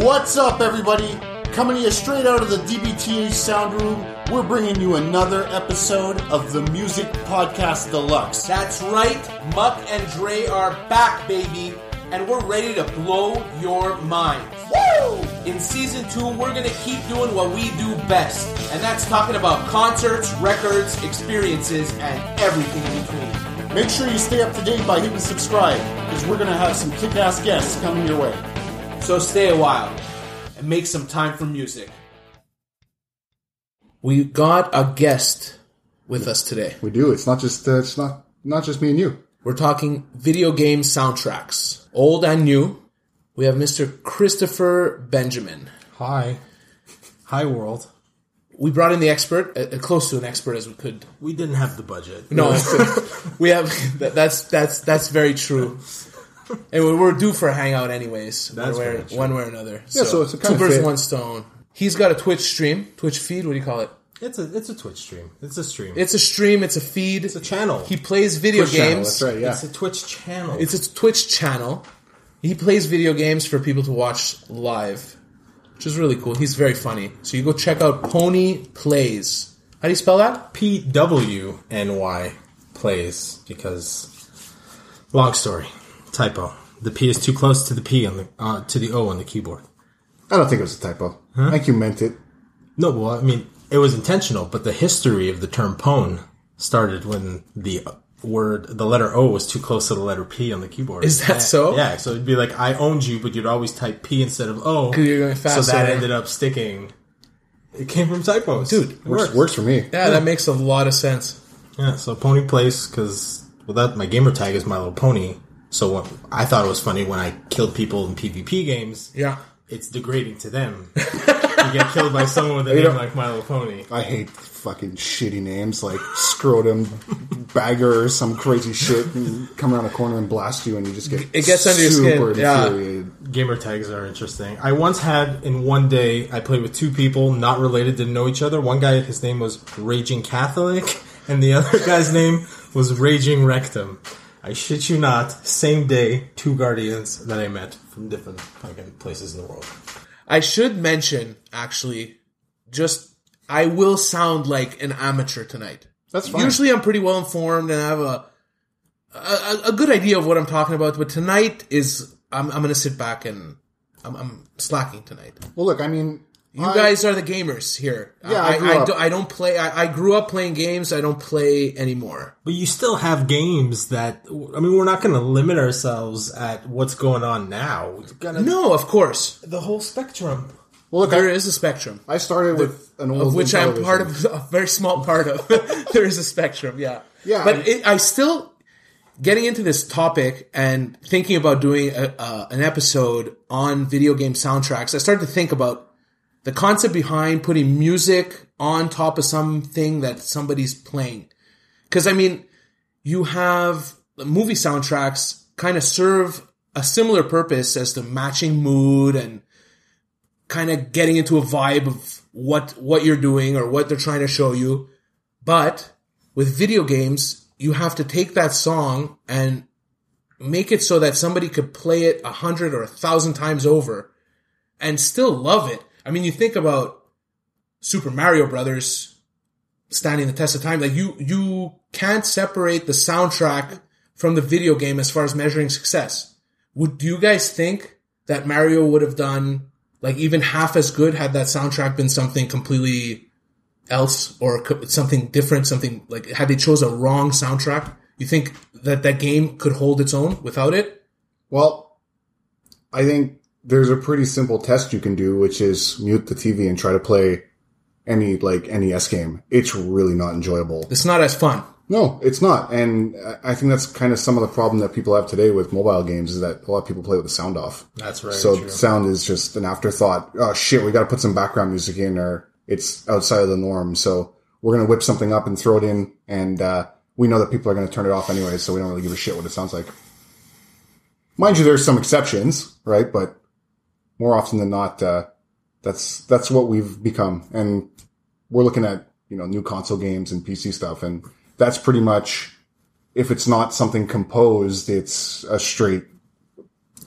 What's up, everybody? Coming to you straight out of the DBTH sound room, we're bringing you another episode of the Music Podcast Deluxe. That's right, Muck and Dre are back, baby, and we're ready to blow your mind. Woo! In season two, we're gonna keep doing what we do best, and that's talking about concerts, records, experiences, and everything in between. Make sure you stay up to date by hitting subscribe, because we're going to have some kick ass guests coming your way. So stay a while and make some time for music. We got a guest with us today. We do. It's not just uh, it's not not just me and you. We're talking video game soundtracks, old and new. We have Mr. Christopher Benjamin. Hi. Hi, world. We brought in the expert, uh, close to an expert as we could. We didn't have the budget. No, we have. That, that's that's that's very true. And we- we're due for a hangout, anyways. That's one, way, very true. one way or another. Yeah, so it's a two kinda birds, fit. one stone. He's got a Twitch stream, Twitch feed. What do you call it? It's a it's a Twitch stream. It's a stream. It's a stream. It's a feed. It's a channel. He plays video Twitch channel, games. That's right. Yeah. It's a Twitch channel. It's a Twitch channel. He plays video games for people to watch live, which is really cool. He's very funny. So you go check out Pwny Plays. How do you spell that? P W N Y plays because long story typo. The P is too close to the P on the uh, to the O on the keyboard. I don't think it was a typo. I think you meant it. No, well, I mean it was intentional, but the history of the term pwn started when the word the letter O was too close to the letter P on the keyboard. Is that And- so? Yeah, so it'd be like I owned you, but you'd always type P instead of O. you're going So faster. that ended up sticking. It came from typos, Dude, It Works, works. works for me. Yeah, that makes a lot of sense. Yeah, so Pwny Plays because well, that my gamer tag is My Little Pony. So what, I thought it was funny when I killed people in PvP games. Yeah. It's degrading to them to get killed by someone with a name don't- like My Little Pony. I hate fucking shitty names like Scrotum Bagger or some crazy shit and come around a corner and blast you and you just get It gets under your super skin, yeah. infuriated. Gamer tags are interesting. I once had in one day I played with two people not related, didn't know each other. One guy his name was Raging Catholic, and the other guy's name was Raging Rectum. I shit you not, same day, two guardians that I met from different fucking places in the world. I should mention, actually, just I will sound like an amateur tonight. That's fine. Usually, I'm pretty well informed and I have a, a a good idea of what I'm talking about. But tonight is I'm I'm gonna sit back and I'm, I'm slacking tonight. well, look, I mean, You I- guys are the gamers here. Yeah, I I, grew I, up- do, I don't play. I, I grew up playing games. I don't play anymore. But you still have games that I mean, we're not going to limit ourselves at what's going on now. Gonna No, of course the whole spectrum. well, look, there I, is a spectrum. I started with an old of which Zoom I'm part of, a very small part of. there is a spectrum, yeah. Yeah, But I- it, I still, getting into this topic and thinking about doing a, uh, an episode on video game soundtracks, I started to think about the concept behind putting music on top of something that somebody's playing. Cause I mean, you have movie soundtracks kind of serve a similar purpose as the matching mood and kind of getting into a vibe of what what you're doing or what they're trying to show you. But with video games, you have to take that song and make it so that somebody could play it a hundred or a thousand times over and still love it. I mean, you think about Super Mario Brothers standing the test of time. Like you, you can't separate the soundtrack from the video game as far as measuring success. Would you guys think that Mario would have done like even half as good had that soundtrack been something completely else or something different, something like had they chose a wrong soundtrack? You think that that game could hold its own without it? Well, I think there's a pretty simple test you can do, which is mute the TV and try to play any like NES game. It's really not enjoyable. It's not as fun. No, it's not, and I- think that's kind of some of the problem that people have today with mobile games is that a lot of people play with the sound off. That's right. So sound is just an afterthought. Oh shit, we got to put some background music in, or it's outside of the norm. So we're gonna whip something up and throw it in, and uh, we know that people are gonna turn it off anyway, so we don't really give a shit what it sounds like. Mind you, there's some exceptions, right? But more often than not, uh, that's that's what we've become, and we're looking at you know new console games and PC stuff, and that's pretty much if it's not something composed, it's a straight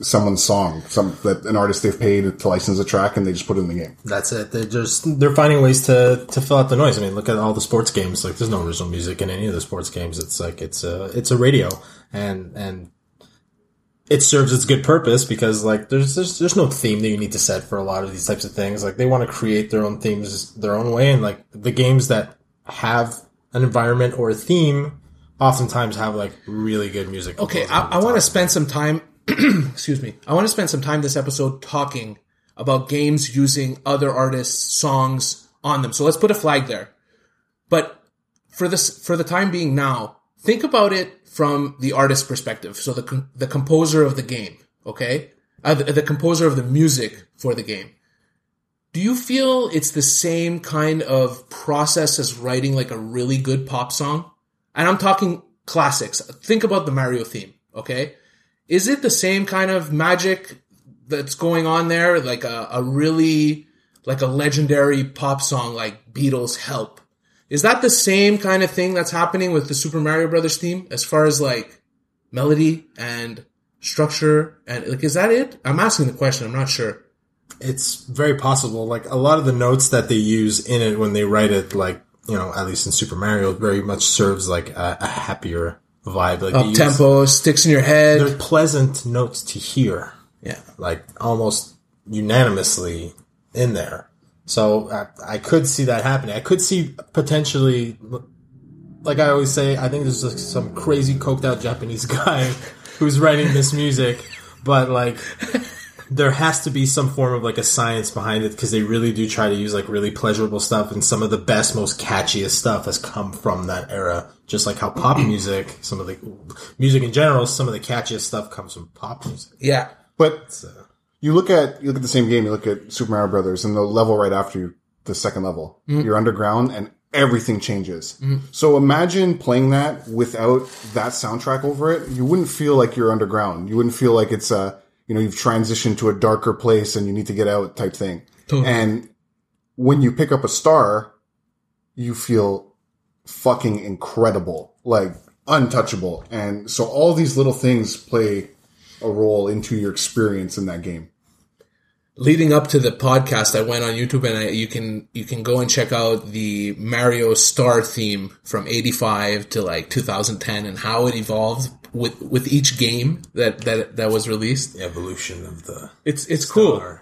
someone's song, some that an artist they've paid to license a track, and they just put it in the game. That's it. They're just they're finding ways to to fill out the noise. I mean, look at all the sports games. Like, there's no original music in any of the sports games. It's like it's a it's a radio, and and it serves its good purpose because like there's there's there's no theme that you need to set for a lot of these types of things. Like they want to create their own themes their own way, and like the games that have an environment or a theme oftentimes have like really good music. Okay, I, I want to spend some time. excuse me. I want to spend some time this episode talking about games using other artists' songs on them. So let's put a flag there. But for this, for the time being now, think about it from the artist's perspective. So the the composer of the game, okay, uh, the, the composer of the music for the game. Do you feel it's the same kind of process as writing like a really good pop song? And I'm talking classics. Think about the Mario theme, okay? Is it the same kind of magic that's going on there? Like a, a really, like a legendary pop song like Beatles Help? Is that the same kind of thing that's happening with the Super Mario Brothers theme as far as like melody and structure and like, is that it? I'm asking the question. I'm not sure. it's very possible. Like a lot of the notes that they use in it when they write it, like you know, at least in Super Mario, very much serves like a, a happier vibe. Like Up use- tempo, sticks in your head. they're pleasant notes to hear, Yeah. like almost unanimously in there. So I, I could see that happening. I could see potentially, like I always say, I think there's like some crazy coked out Japanese guy who's writing this music, but like there has to be some form of like a science behind it because they really do try to use like really pleasurable stuff and some of the best most catchiest stuff has come from that era just like how pop music some of the music in general some of the catchiest stuff comes from pop music Yeah. But you look at you look at the same game. You look at Super Mario Brothers, and the level right after you, the second level, mm-hmm. you're underground, and everything changes. Mm-hmm. So imagine playing that without that soundtrack over it. You wouldn't feel like you're underground. You wouldn't feel like it's a you know you've transitioned to a darker place and you need to get out type thing. And when you pick up a star, you feel fucking incredible, like untouchable. And so all these little things play a role into your experience in that game. leading up to the podcast, I went on YouTube and I, you can you can go and check out the Mario Star theme from '85 to like 2010 and how it evolved with with each game that that that was released. the evolution of the It's it's cool.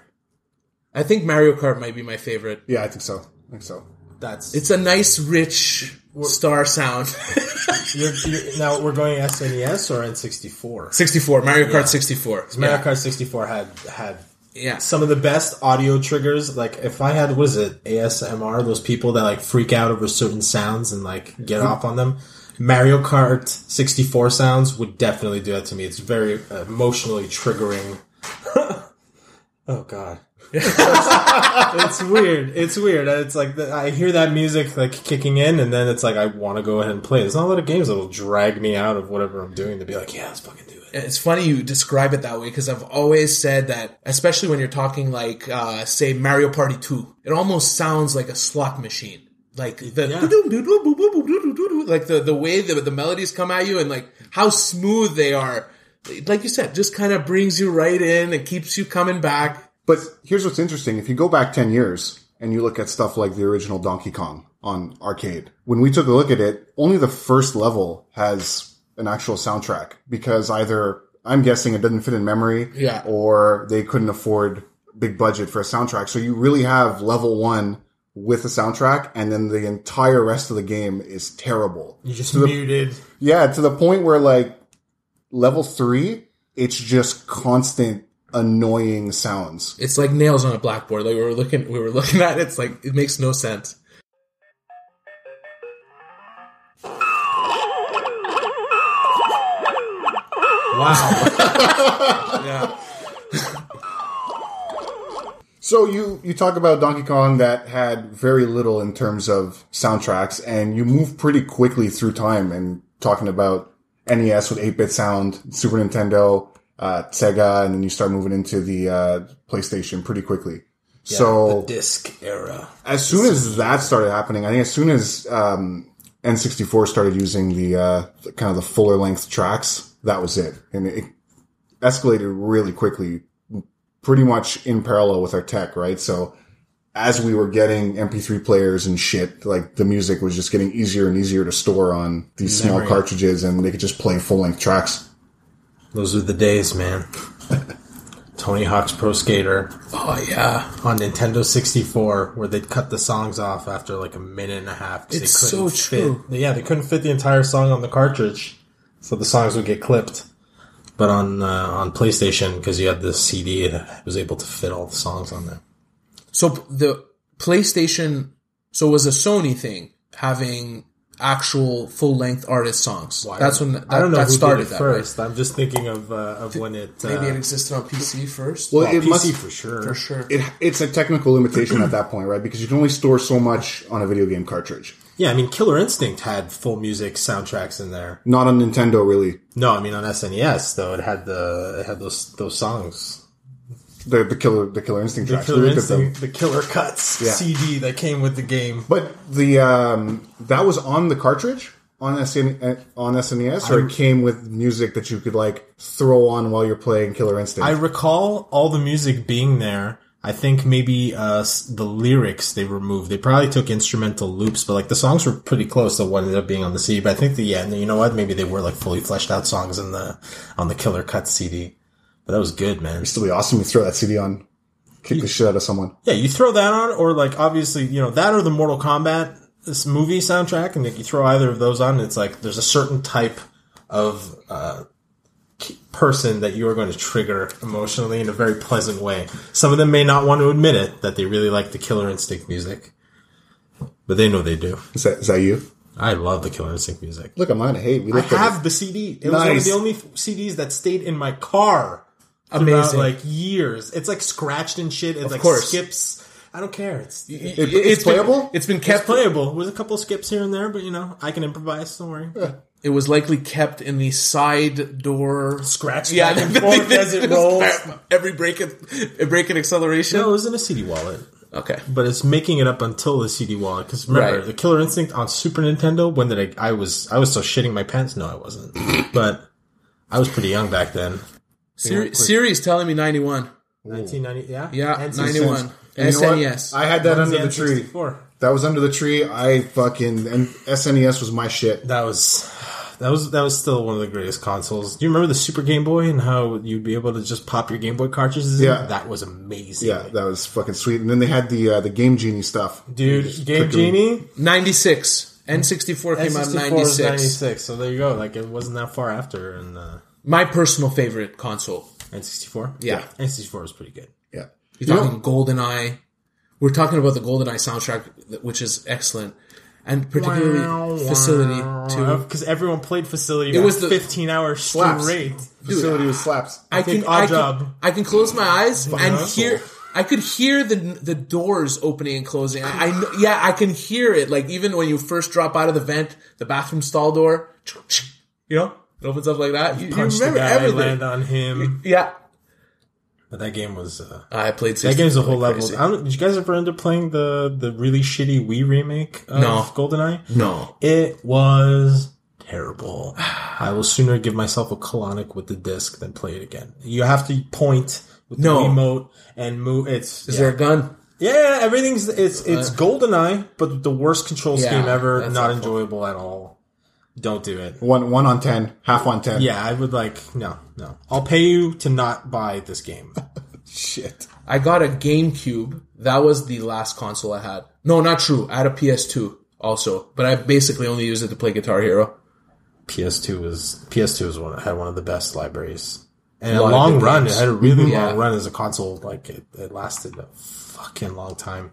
I think Mario Kart might be my favorite. Yeah, I think so. I think so. that's It's a nice, rich star sound. you're, you're, now we're going SNES or N64 64 Mario Kart 64. Mario Yeah. Kart 64 had had yeah. some of the best audio triggers. Like if I had, what is it, ASMR? Those people that like freak out over certain sounds and like get off on them. Mario Kart 64 sounds would definitely do that to me. It's very uh, emotionally triggering. oh god. it's weird. It's weird. It's like the, I hear that music like kicking in, and then it's like I want to go ahead and play. There's not a lot of games that will drag me out of whatever I'm doing to be like, yeah, let's fucking do it. It's funny you describe it that way because I've always said that, especially when you're talking like, uh, say Mario Party 2, it almost sounds like a slot machine. Like the Yeah. like the the way the the melodies come at you and like how smooth they are. Like you said, just kind of brings you right in and keeps you coming back. But here's what's interesting. If you go back 10 years and you look at stuff like the original Donkey Kong on arcade, when we took a look at it, only the first level has an actual soundtrack because either I'm guessing it doesn't fit in memory Yeah. or they couldn't afford big budget for a soundtrack. So you really have level one with a soundtrack and then the entire rest of the game is terrible. You just muted. Yeah, to the point where like level three, it's just constant annoying sounds. It's like nails on a blackboard. Like we were looking, we were looking at it. It's like it makes no sense. Wow. Yeah. So you you talk about Donkey Kong that had very little in terms of soundtracks, and you move pretty quickly through time and talking about NES with 8-bit sound, Super Nintendo, uh, Sega, and then you start moving into the uh, PlayStation pretty quickly. so the disc era. as soon as that started happening, I think as soon as um, N64 started using the, uh, the kind of the fuller length tracks, that was it, and it escalated really quickly, pretty much in parallel with our tech, right? So as we were getting MP3 players and shit, like the music was just getting easier and easier to store on these small cartridges and they could just play full length tracks. Those are the days, man. Tony Hawk's Pro Skater Oh yeah, on Nintendo 64, where they'd cut the songs off after like a minute and a half. It's so true. Fit, yeah, they couldn't fit the entire song on the cartridge, so the songs would get clipped. But on uh, on PlayStation, because you had the CD, it was able to fit all the songs on there. So the PlayStation, so it was a Sony thing having actual full length artist songs. That's when that, I don't know that who started did it that. Right? first. I'm just thinking of uh, of when it uh, Maybe it existed on PC first. Well, well, it PC must, for sure. for sure. it, it's a technical limitation at that point, right? Because you can only store so much on a video game cartridge. Yeah, I mean, Killer Instinct had full music soundtracks in there. Not on Nintendo, really. No, I mean on SNES though, it had the it had those those songs. The, the killer, the killer instinct The tracks. Killer We them. Instinct, the Killer Cuts Yeah. CD that came with the game. But the um, that was on the cartridge on SN, uh, on SNES, or it came with music that you could like throw on while you're playing Killer Instinct. I recall all the music being there. I think maybe uh, the lyrics they removed. They probably took instrumental loops, but like the songs were pretty close to what ended up being on the CD. But I think the yeah, you know what? Maybe they were like fully fleshed out songs in the on the Killer Cuts CD. But that was good, man. It'd still be awesome to throw that CD on, kick the shit out of someone. Yeah, you throw that on, or like obviously, you know, that or the Mortal Kombat this movie soundtrack, and if you throw either of those on, it's like there's a certain type of uh, person that you are going to trigger emotionally in a very pleasant way. Some of them may not want to admit it that they really like the Killer Instinct music, but they know they do. Is that, is that you? I love the Killer Instinct music. Look, I'm not gonna hate. We I have the CD. It was one of the only CDs that stayed in my car Amazing. like years. It's like scratched and shit. It like course. skips. I don't care. It's it. It- it's, playable. Been, it's been It's kept. playable with a couple of skips here and there, but you know, I can improvise. Don't worry. It was likely kept in the side door. Scratch Yeah, back and forth as it rolls. Every break and break and acceleration. No, it was in a CD wallet, Okay. but it's making it up until the CD wallet. Because remember, Right. the Killer Instinct on Super Nintendo. When did I? I was I was still shitting my pants. No, I wasn't. but I was pretty young back then. Siri, Siri's telling me 91. 1990. Yeah. Yeah, And 91. And you know what? SNES. I had that under the tree. That was under the tree. I fucking and SNES was my shit. That was that was that was still one of the greatest consoles. Do you remember the Super Game Boy and how you'd be able to just pop your Game Boy cartridges? in? Yeah. that was amazing. Yeah, that was fucking sweet. And then they had the uh, the Game Genie stuff. dude, Game click 'em. Genie. 96. N64 came out in 96. 96. So there you go. Like it wasn't that far after, and uh, My personal favorite console. N64. Yeah. N64 is pretty good. Yeah. You're You know- talking GoldenEye. We're talking about the GoldenEye soundtrack, which is excellent. And particularly Facility, too. Because everyone played Facility. It It was was the- 15 hour Slaps. straight. Facility was slaps. I think can, I Odd can, I can close my eyes and asshole. hear. I could hear the the doors opening and closing. I, I yeah, I can hear it. Like even when you first drop out of the vent, the bathroom stall door, you know, it opens up like that. You, you Punch the remember guy, everything. land on him. Yeah, But that game was. Uh, I played. that game's a whole like level. I don't, did you guys ever end up playing the the really shitty Wii remake of No. GoldenEye? No, It was terrible. I will sooner give myself a colonic with the disc than play it again. You have to point with the No. remote and move. It's is yeah. there a gun? Yeah, everything's it's it's GoldenEye, but the worst control Yeah, scheme ever. Not awful. enjoyable at all. Don't do it. One one on ten, half on ten. Yeah, I would like no, no. I'll pay you to not buy this game. Shit. I got a GameCube. That was the last console I had. No, not true. I had a PS2 also, but I basically only used it to play Guitar Hero. PS2 was PS2 was one had one of the best libraries. And a, lot of long run. games. It had a really mm-hmm. Yeah. long run as a console. Like it, it lasted a fucking long time.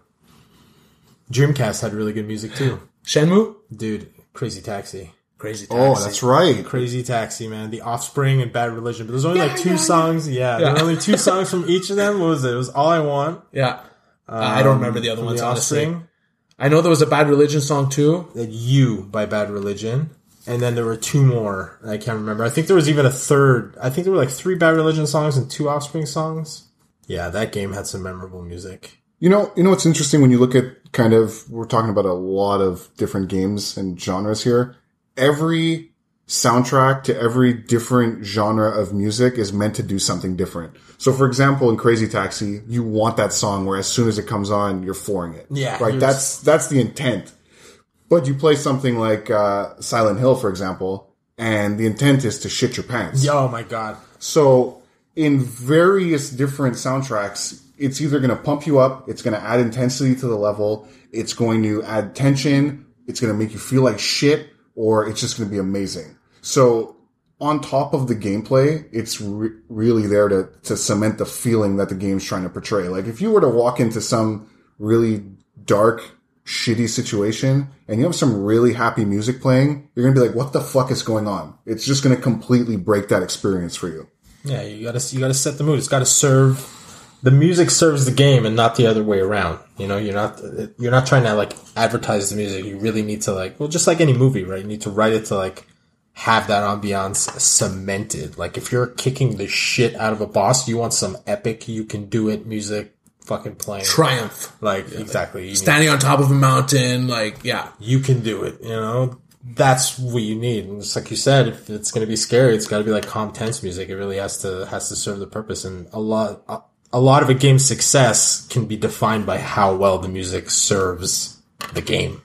Dreamcast had really good music too. Shenmue, Dude, Crazy Taxi. Crazy. Oh, that's right. Crazy Taxi, man. The Offspring and Bad Religion. But there's only like two songs. Yeah, there were only two songs from each of them. What was it? It was All I Want. Yeah, uh, I don't remember the other ones the honestly. Offspring. I know there was a Bad Religion song too. Then You by Bad Religion. And then there were two more. I can't remember. I think there was even a third. I think there were like three Bad Religion songs and two Offspring songs. Yeah, that game had some memorable music. You know, you know what's interesting when you look at kind of we're talking about a lot of different games and genres here. Every soundtrack to every different genre of music is meant to do something different. So for example, in Crazy Taxi, you want that song where as soon as it comes on, you're flooring it. Yeah, Right. That's, that's the intent. But you play something like, uh, Silent Hill, for example, and the intent is to shit your pants. Oh my god. So in various different soundtracks, it's either going to pump you up, it's going to add intensity to the level, it's going to add tension, it's going to make you feel like shit, or it's just going to be amazing. So on top of the gameplay, it's re- really there to, to cement the feeling that the game's trying to portray. Like if you were to walk into some really dark, shitty situation and you have some really happy music playing, you're going to be like, what the fuck is going on? It's just going to completely break that experience for you. Yeah, you gotta you gotta set the mood. It's gotta serve. The music serves the game, and not the other way around. You know, you're not you're not trying to like advertise the music. You really need to like, well, just like any movie, right? You need to write it to like have that ambiance cemented. Like if you're kicking the shit out of a boss, you want some epic, you can do it music, fucking playing. Triumph. Like exactly, you, need- Standing on top of a mountain, like, yeah. you can do it. You know, that's what you need. And just like you said, if it's going to be scary, it's got to be like calm, tense music. It really has to has to serve the purpose. And a lot a, lot of a game's success can be defined by how well the music serves the game.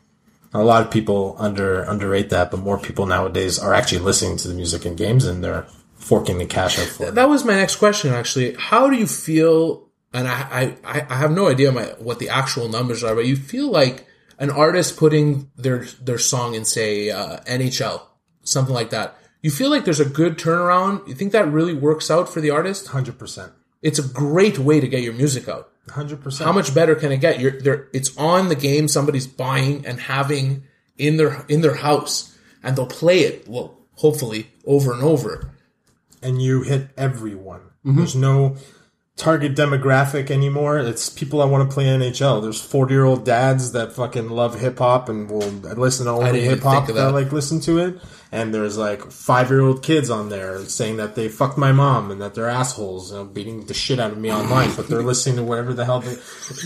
A lot of people under underrate that, but more people nowadays are actually listening to the music in games and they're forking the cash out for it. That was my next question, actually. How do you feel? And I, I, I have no idea my, what the actual numbers are, but you feel like an artist putting their, their song in, say, uh, NHL, something like that. You feel like there's a good turnaround. You think that really works out for the artist? Hundred percent, It's a great way to get your music out. hundred percent. How much better can it get? You're there. It's on the game. Somebody's buying and having in their in their house, and they'll play it. Well, hopefully over and over. and you hit everyone. Mm-hmm. There's no target demographic anymore. It's people that want to play NHL. There's 40 year old dads that fucking love hip hop and will listen to only hip hop that. that. like listen to it. And there's like five year old kids on there saying that they fucked my mom and that they're assholes, you know, beating the shit out of me online, but they're listening to whatever the hell they.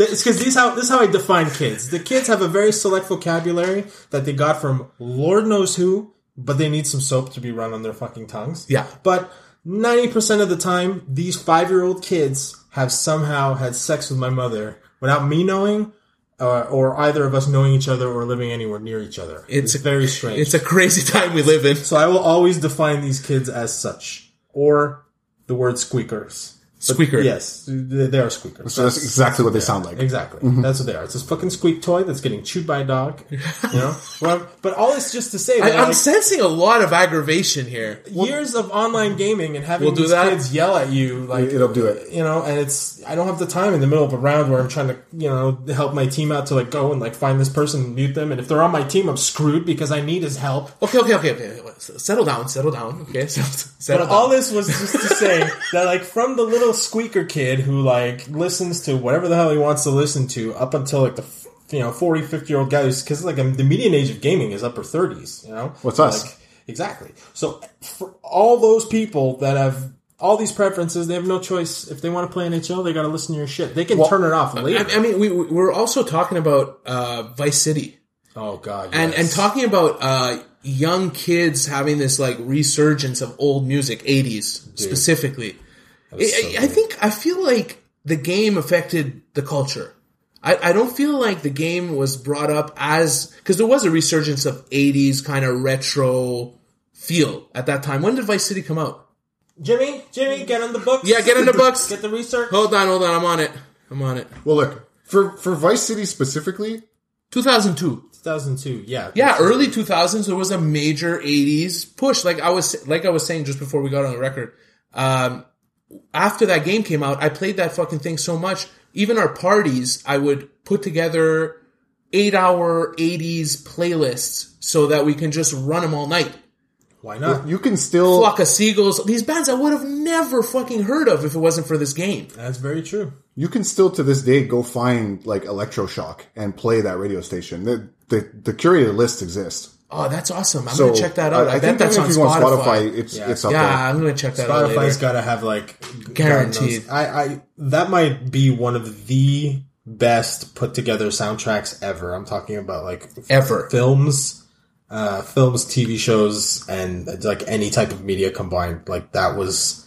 It's because these how this is how I define kids. The kids have a very select vocabulary that they got from Lord knows who, but they need some soap to be run on their fucking tongues. Yeah. But 90% of the time, these five year old kids have somehow had sex with my mother without me knowing, uh, or either of us knowing each other or living anywhere near each other. It's, a- very strange. It's a crazy time we live in. so I will always define these kids as such, or the word squeakers. But Squeaker. Yes, they they are squeakers. So that's exactly what they sound like. Exactly. Mm-hmm. That's what they are. It's this fucking squeak toy that's getting chewed by a dog. You know? well, but all this just to say I, that I'm like, sensing a lot of aggravation here. years of online gaming and having We'll do these that. kids yell at you like It'll do it. you know and it's i don't have the time in the middle of a round where i'm trying to you know help my team out to like go and like find this person and mute them and if they're on my team i'm screwed because i need his help Okay, okay, okay, okay. Settle down, settle down. Okay, settle, but settle all this was just to say that like from the little squeaker kid who like listens to whatever the hell he wants to listen to up until like the you know 40 50 year old guys because like the median age of gaming is upper 30s you know? What's us? Like, exactly. So for all those people that have all these preferences they have no choice. If they want to play nhl they got to listen to your shit. They can turn it off later. I, I mean, we we- we're also talking about uh, Vice City. Oh god and and talking about uh, young kids having this like resurgence of old music, '80s specifically. I, I- I think I feel like the game affected the culture. I, I don't feel like the game was brought up as because there was a resurgence of '80s kind of retro feel at that time. When did Vice City come out? jimmy jimmy get on the books Yeah, get on the books. get the research Hold on, hold on. I'm on it. I'm on it. Well, look for for Vice City specifically. 2002. 2002 yeah Yeah, early 2000s there was a major 80s push. Like I was like I was saying just before we got on the record. Um, after that game came out, I played that fucking thing so much. Even our parties, I would put together eight hour 80s playlists so that we can just run them all night. Why not You can still Flock of Seagulls, these bands I would have never fucking heard of if it wasn't for this game. that's very true you can still to this day go find like electroshock and play that radio station. The the, the curated list exists. Oh, that's awesome. I'm So gonna check that out. I, I, bet think that's on if you go on Spotify. Spotify, it's Yeah. it's up Yeah, there. I'm gonna check that out Spotify's got to have like Guaranteed. I, I that might be one of the best put together soundtracks ever. I'm talking about like Ever. films. Uh, films, TV shows, and like any type of media combined. Like that was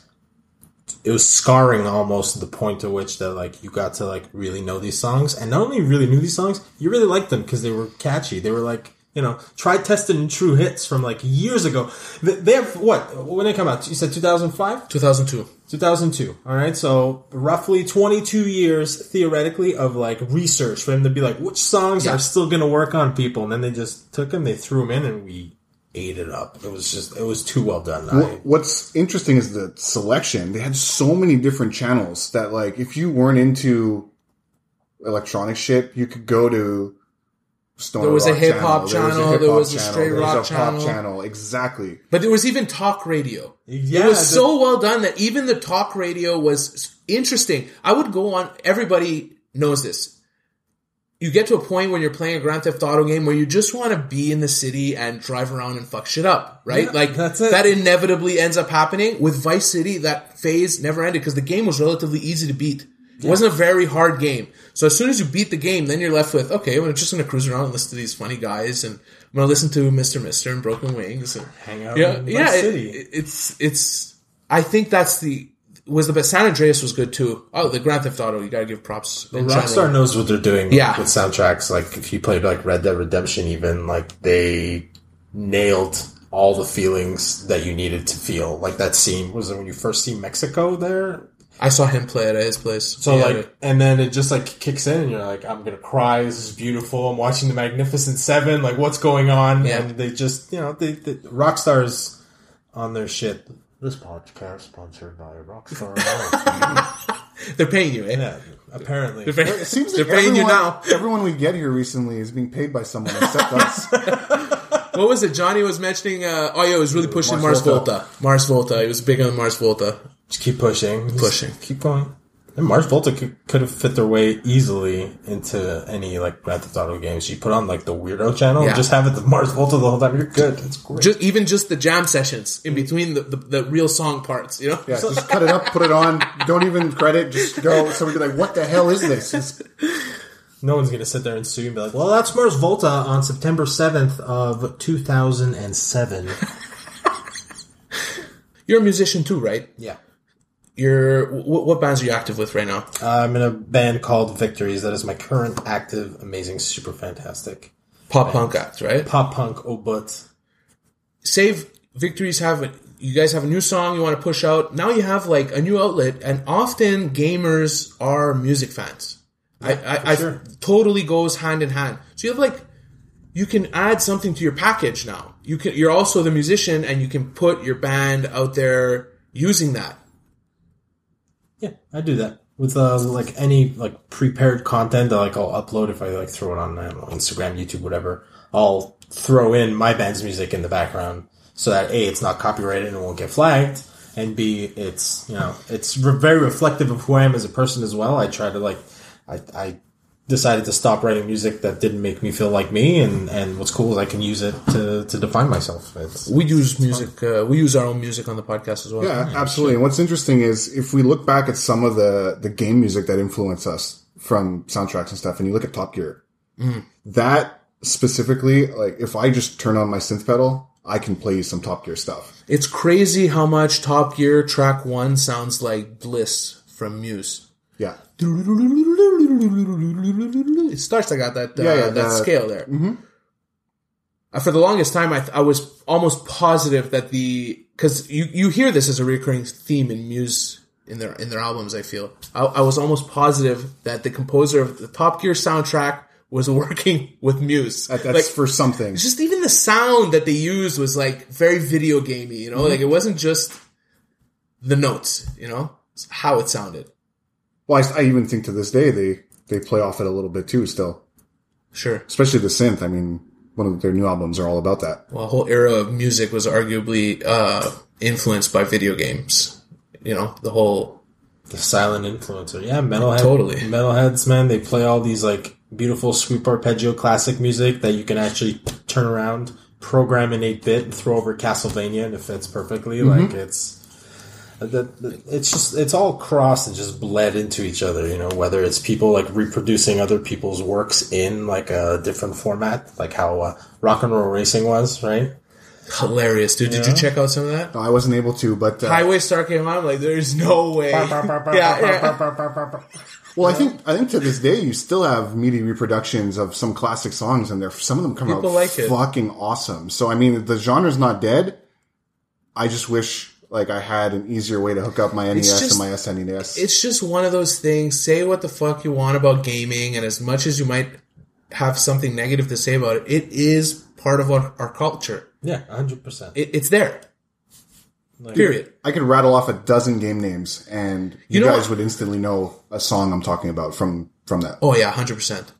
it was scarring almost to the point to which that like you got to like really know these songs, and not only really knew these songs, you really liked them because they were catchy. They were like you know tried, tested, and true hits from like years ago. They, have what when they come out? You said two thousand five. 2002. 2002. All right. So roughly 22 years theoretically of like research for them to be like, which songs Yeah. are still going to work on people. And then they just took them, they threw them in and we ate it up. It was just, it was too well done. I, What's interesting is the selection. They had so many different channels that, like, if you weren't into electronic shit, you could go to Stoner There was a hip-hop channel, there hip-hop was a straight there was rock channel. channel. Exactly. But there was even talk radio. Yeah, it was the- so well done that even the talk radio was interesting. I would go on. Everybody knows this. You get to a point when you're playing a Grand Theft Auto game where you just want to be in the city and drive around and fuck shit up, right? Yeah, like that inevitably ends up happening with Vice City. That phase never ended because the game was relatively easy to beat. It wasn't a very hard game. So as soon as you beat the game, then you're left with okay, I'm just going to cruise around and listen to these funny guys, and I'm going to listen to Mister Mister and Broken Wings and hang out yeah, in yeah. City. it- it's it's. I think that's the was the best. San Andreas was good too. Oh, the Grand Theft Auto. You gotta give props. in Rockstar general. knows what they're doing Yeah. with soundtracks. Like if you played like Red Dead Redemption, even like they nailed all the feelings that you needed to feel. Like that scene was it when you first see Mexico there? I saw him play it at his place. So He like, it. and then it just like kicks in, and you're like, I'm gonna cry. This is beautiful. I'm watching the Magnificent Seven. Like, what's going on? Yeah. And they just, you know, they, they Rockstar's on their shit. This podcast is sponsored by Rockstar. they're paying you, eh? yeah, apparently. They're paying, It seems they're like paying you everyone, now. everyone we get here recently is being paid by someone except us. What was it? Johnny was mentioning. Uh, oh yeah, he was really pushing Mars, Mars Volta. Volta. Mars Volta. He was big on Mars Volta. Just keep pushing. Just Pushing. Keep going. And Mars Volta could, could have fit their way easily into any like Grand Theft Auto games. You put on like the weirdo channel, Yeah. and just have it the Mars Volta the whole time. You're good. It's great. Just even just the jam sessions in between the, the, the real song parts. You know. Yeah, just cut it up, put it on. Don't even credit. Just go. Somebody be like, "What the hell is this?" It's, No one's gonna sit there and sue you and be like, "Well, that's Mars Volta on September seventh of two thousand and seven. You're a musician too, right? Yeah, You're what, what bands are you active with right now? I'm in a band called Victories. That is my current active, amazing, super fantastic Pop punk act, right? pop punk. Oh, but Save Victories have a, you guys have a new song you want to push out. Now you have like a new outlet, and often gamers are music fans. I, I, I sure. totally goes hand in hand. So you have like you can add something to your package now. You can you're also the musician, and you can put your band out there using that. Yeah, I do that with uh, like any like prepared content that like I'll upload if I like throw it on know, Instagram, YouTube, whatever. I'll throw in my band's music in the background so that a it's not copyrighted and it won't get flagged, and b it's you know it's re- very reflective of who I am as a person as well. I try to like I I decided to stop writing music that didn't make me feel like me, and and what's cool is I can use it to to define myself. It's, We use music. Uh, we use our own music on the podcast as well. yeah, absolutely. And what's interesting is if we look back at some of the the game music that influenced us from soundtracks and stuff, and you look at Top Gear, that specifically, like if I just turn on my synth pedal, I can play you some Top Gear stuff. It's crazy how much Top Gear Track One sounds like Bliss from Muse. Yeah, It starts like that that uh, Yeah, yeah, that the- scale there. Mm-hmm. Uh, for the longest time, I, th- I was almost positive that the because you you hear this as a recurring theme in Muse in their in their albums. I feel I, I was almost positive that the composer of the Top Gear soundtrack was working with Muse. that, that's like for something. just even the sound that they used was like very video gamey. You know, like it wasn't just the notes. You know, it's how it sounded. Well, I, I even think to this day they they play off it a little bit too. Still, Sure. especially the synth. I mean, one of their new albums are all about that. well, a whole era of music was arguably uh, influenced by video games. You know, the whole the silent influencer. Yeah, metalhead. Totally. Metalheads, man. They play all these like beautiful sweep arpeggio classic music that you can actually turn around, program in 8 bit, and throw over Castlevania and it fits perfectly. Like it's. That that- it's just it's all crossed and just bled into each other. You know, whether it's people like reproducing other people's works in like a different format, like how uh, rock and roll racing was, right? Hilarious, dude. Did you check out some of that? I wasn't able to, but uh, Highway Star came on. I'm like, there's no way. yeah, yeah. well, I think I think to this day you still have meaty reproductions of some classic songs, and they're some of them come People out like it. fucking awesome. So I mean, the genre's not dead. I just wish like I had an easier way to hook up my NES just- and my SNES. It's just one of those things. Say what the fuck you want about gaming, and as much as you might have something negative to say about it, it is part of our, our culture. Yeah, hundred percent. It, it's there. Period. I could rattle off a dozen game names, and you, You know guys what? would instantly know a song I'm talking about from from that. Oh yeah, hundred percent.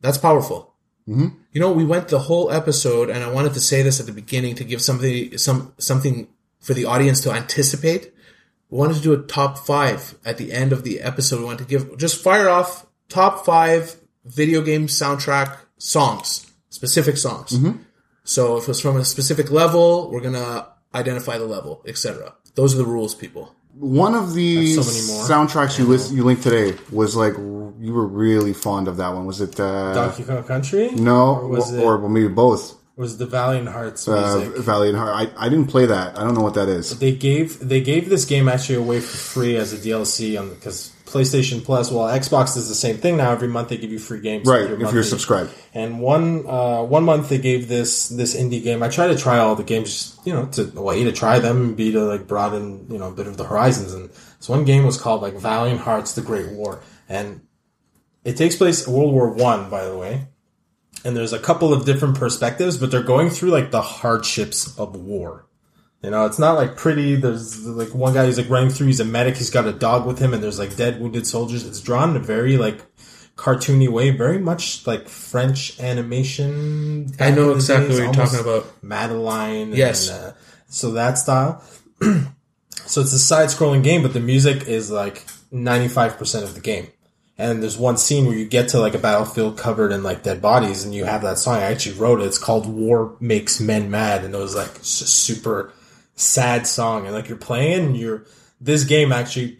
That's powerful. Mm-hmm. You know, we went the whole episode, and I wanted to say this at the beginning to give something some something for the audience to anticipate. We wanted to do a top five at the end of the episode. We want to give just fire off top five video game soundtrack songs, specific songs. So if it's from a specific level, we're gonna identify the level, etc. Those are the rules, people. One of the so many more. soundtracks you list, you linked today was like you were really fond of that one. Was it uh, Donkey Kong Country? no, Or was or, it- or well, maybe both? Was the Valiant Hearts Uh. Valiant Heart. I, I didn't play that. I don't know what that is. they gave they gave this game actually away for free as a DLC on because PlayStation Plus. Well, Xbox does the same thing now. Every month they give you free games, Right, if you're subscribed. And one uh, one month they gave this this indie game. I try to try all the games, you know, to well, a to try them, and b to like broaden you know a bit of the horizons. And so one game was called like Valiant Hearts: The Great War, and it takes place World War One, by the way. And there's a couple of different perspectives, but they're going through like the hardships of war. You know, it's not like pretty. There's like one guy who's like running through. He's a medic. He's got a dog with him, and there's like dead, wounded soldiers. It's drawn in a very like cartoony way, very much like French animation. I know back in the exactly days, what you're talking about. Madeline. Yes. And, uh, so that style. so it's a side-scrolling game, but the music is like 95% of the game. And there's one scene where you get to like a battlefield covered in like dead bodies, and you have that song. I actually wrote it. It's called "War Makes Men Mad," and it was like s- super sad song. And like you're playing, and you're this game actually,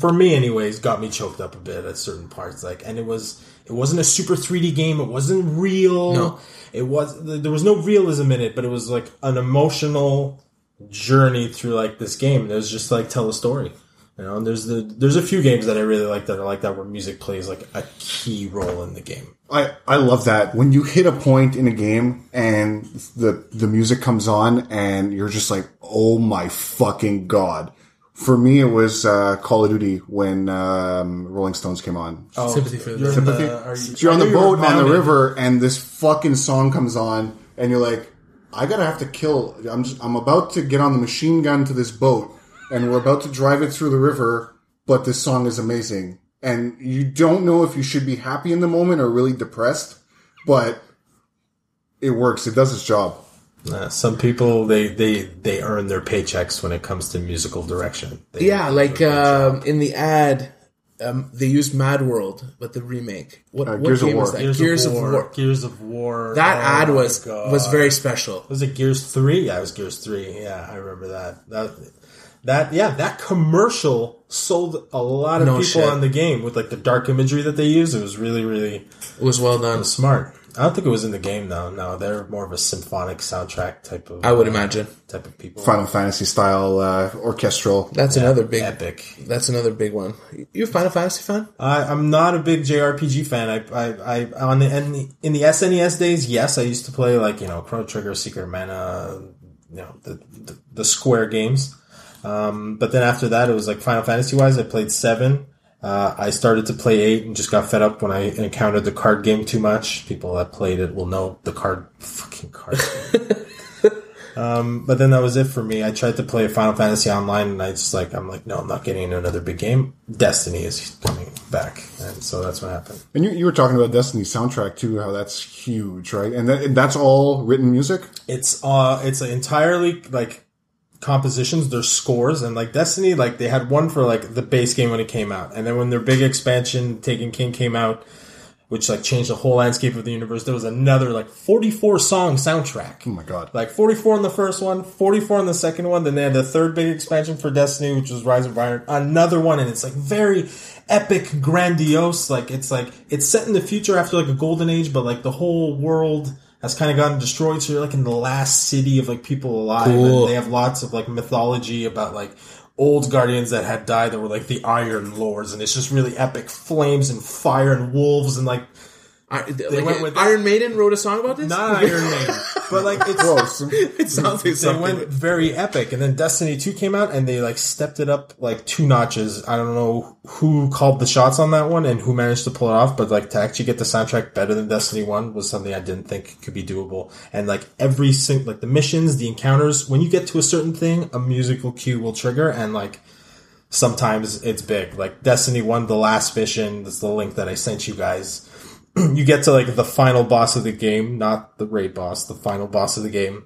for me anyways, got me choked up a bit at certain parts. Like, and it was it wasn't a super 3D game. It wasn't real. No. It was there was no realism in it, but it was like an emotional journey through like this game. It was just like tell a story. You know, and there's the there's a few games that I really like that are like that where music plays like a key role in the game. I, I love that. When you hit a point in a game and the the music comes on and you're just like oh my fucking god. For me it was uh, Call of Duty when um, Rolling Stones came on. Oh, Sympathy for You're Sympathy. the- are you, you're on the boat on the river and this fucking song comes on and you're like I gotta have to kill I'm just, I'm about to get on the machine gun to this boat and we're about to drive it through the river but this song is amazing and you don't know if you should be happy in the moment or really depressed but it works it does its job Uh, some people they they they earn their paychecks when it comes to musical direction. They- Yeah, like um, in the ad, um, they used Mad World, but the remake. What, what Gears of game was that? Gears, of, War, Gears of War. That Oh ad was God. was very special. Was it Gears three? Yeah, it was Gears three. Yeah, I remember that. That that yeah, that commercial sold a lot of No people shit. on the game with like the dark imagery that they used. It was really really It was well done. smart. I don't think it was in the game though. No, they're more of a symphonic soundtrack type of. I would uh, imagine. type of people. Final Fantasy style uh, orchestral That's another big. Epic. That's another big one. You a Final Fantasy fan? I, I'm not a big JRPG fan. I, I, I on the in, the in the SNES days, yes, I used to play like you know Chrono Trigger, Secret of Mana, you know the the, the Square games. Um, but then after that, it was like Final Fantasy wise. I played seven. Uh, I started to play eight and just got fed up when I encountered the card game too much. People that played it will know the card fucking card. game. um, but then that was it for me. I tried to play Final Fantasy online, and I just like I'm like, no, I'm not getting into another big game. Destiny is coming back, and so that's what happened. and you, you were talking about Destiny soundtrack too how that's huge right and, that, and that's all written music It's uh, it's entirely like compositions. their scores, and like Destiny, like they had one for like the base game when it came out, and then when their big expansion, Taken King, came out. which like changed the whole landscape of the universe. There was another like 44 song soundtrack. Oh my god. Like 44 in the first one, 44 in the second one. Then they had the third big expansion for Destiny, which was Rise of Iron. Another one, and it's like very epic, grandiose. Like it's like it's set in the future after like a golden age, but like the whole world has kind of gotten destroyed. So you're like in the last city of like people alive, Cool. and they have lots of like mythology about like old guardians that had died that were like the Iron Lords, and it's just really epic flames and fire and wolves and like I, like, went with- Iron Maiden wrote a song about this. not Iron Maiden, but like it's Close. it sounds like they went very epic and then destiny 2 came out and they like stepped it up like two notches i don't know who called the shots on that one and who managed to pull it off but like to actually get the soundtrack better than destiny 1 was something i didn't think could be doable and like every sing like the missions the encounters when you get to a certain thing a musical cue will trigger and like sometimes it's big like destiny 1 the last mission that's the link that i sent you guys you get to like the final boss of the game not the raid boss the final boss of the game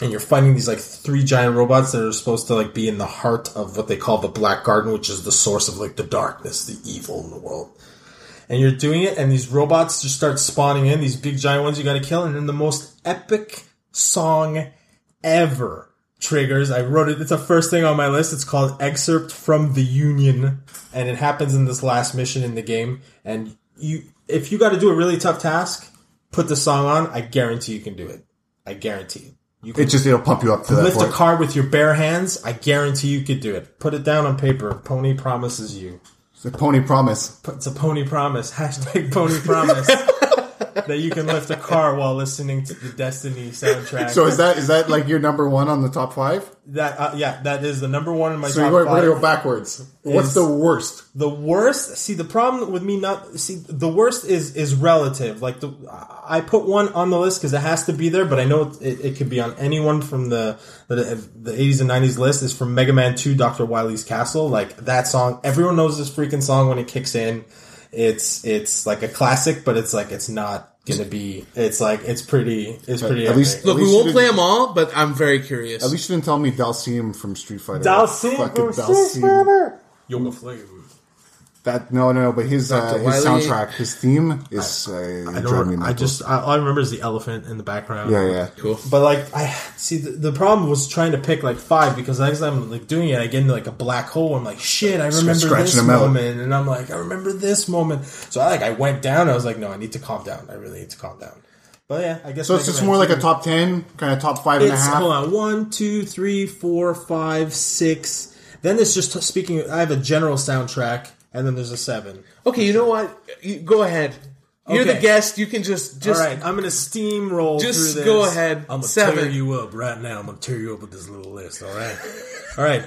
and you're fighting these like three giant robots that are supposed to like be in the heart of what they call the Black Garden, which is the source of like the darkness, the evil in the world. And you're doing it, and these robots just start spawning in, these big giant ones you gotta kill, and then the most epic song ever triggers. I wrote it, it's the first thing on my list. It's called Excerpt from the Union, and it happens in this last mission in the game. And you, if you gotta do a really tough task, put the song on, I guarantee you can do it. I guarantee it. You can It just it'll pump you up to that lift a car with your bare hands. I guarantee you could do it. Put it down on paper. Pony promises you. It's a pony promise. It's a pony promise. Hashtag pony promise. that you can lift a car while listening to the Destiny soundtrack. So is that is that like your number one on the top five? that uh, yeah, that is the number one in my So top we're, gonna go backwards. What's the worst? The worst. See, the problem with me not see the worst is is relative. Like the I put one on the list because it has to be there, but I know it, it could be on anyone from the the the eighties and nineties list. Is from Mega Man Two, Doctor Wily's Castle. Like that song, everyone knows this freaking song when it kicks in. It's it's like a classic, but it's like it's not gonna be. It's like it's pretty. It's pretty. At epic. least- Look, At we won't play them all, but I'm very curious. At least you didn't tell me Dhalsim from Street Fighter. Dhalsim Fucking from Street Dhalsim. Yoga Flame. That no no no, but his uh, his soundtrack, his theme is uh, I driving me don't. I mental. just. I, all I remember is the elephant in the background. yeah yeah. cool. But like I see the, the problem was trying to pick like five because as I'm like doing it, I get into like a black hole. I'm like, shit, I remember scratching this them out. moment, and I'm like, I remember this moment. So I like I went down. I was like, no, I need to calm down. I really need to calm down. But yeah, I guess So it's Mega just Man more like 2 a top ten, kind of top five and a It's half. hold on, one, two, three, four, five, six. Then it's just speaking. I have a general soundtrack, and then there's a seven. Okay, you know what? You, go ahead. You're Okay. the guest. You can just just All right, I'm gonna steamroll. just through this. go ahead. I'm gonna Seven. tear you up right now. I'm gonna tear you up with this little list. All right, all right.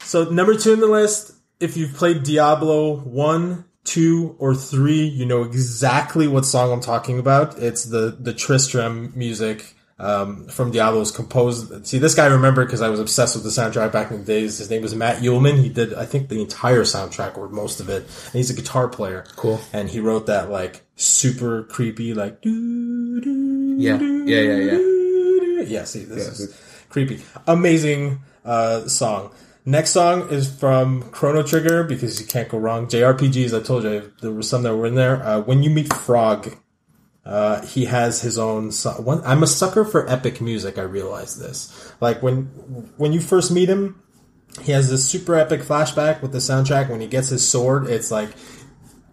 So number two in the list. If you've played Diablo one, two, or three, you know exactly what song I'm talking about. It's the the Tristram music. Um, from Diablo's composed. See, this guy I remember because I was obsessed with the soundtrack back in the days. His name was Matt Uelmen. He did, I think, the entire soundtrack or most of it. And he's a guitar player. Cool. And he wrote that like super creepy, like doo, doo, Yeah. Yeah, yeah, yeah. doo. Yeah, see, this is creepy. Amazing uh, song. Next song is from Chrono Trigger because you can't go wrong. JRPGs, I told you there were some that were in there. Uh, when you meet Frog, uh, he has his own. So- one, I'm a sucker for epic music. I realize this. Like when when you first meet him, he has this super epic flashback with the soundtrack. When he gets his sword, it's like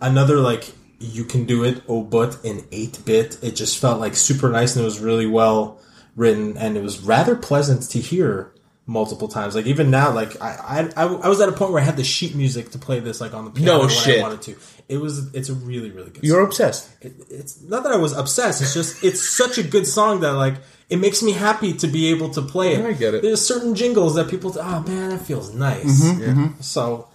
another like you can do it oh but in 8 bit it just felt like super nice and it was really well written and it was rather pleasant to hear multiple times like even now like I I, I was at a point where I had the sheet music to play this like on the piano No when shit. I wanted to it was it's a really really good You're song. obsessed. It- it's not that I was obsessed it's just it's such a good song that like it makes me happy to be able to play it I get it. there's certain jingles that people oh man that feels nice Mm-hmm, so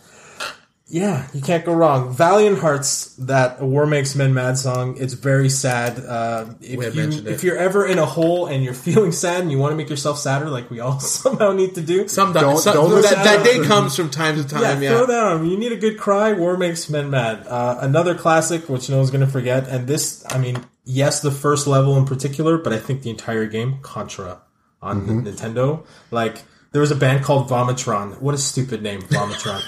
yeah, you can't go wrong. Valiant Hearts, that War Makes Men Mad song. It's very sad. Uh, if We had you mentioned it. if you're ever in a hole and you're feeling sad and you want to make yourself sadder, like we all somehow need to do, Some, Don't- some don't that, listen that to day comes from time to time. Yeah, throw that on. You need a good cry. War Makes Men Mad. Uh, another classic, which no one's going to forget. And this, I mean, yes, the first level in particular, but I think the entire game, Contra on Mm-hmm. Nintendo, like There was a band called Vomitron. What a stupid name, Vomitron.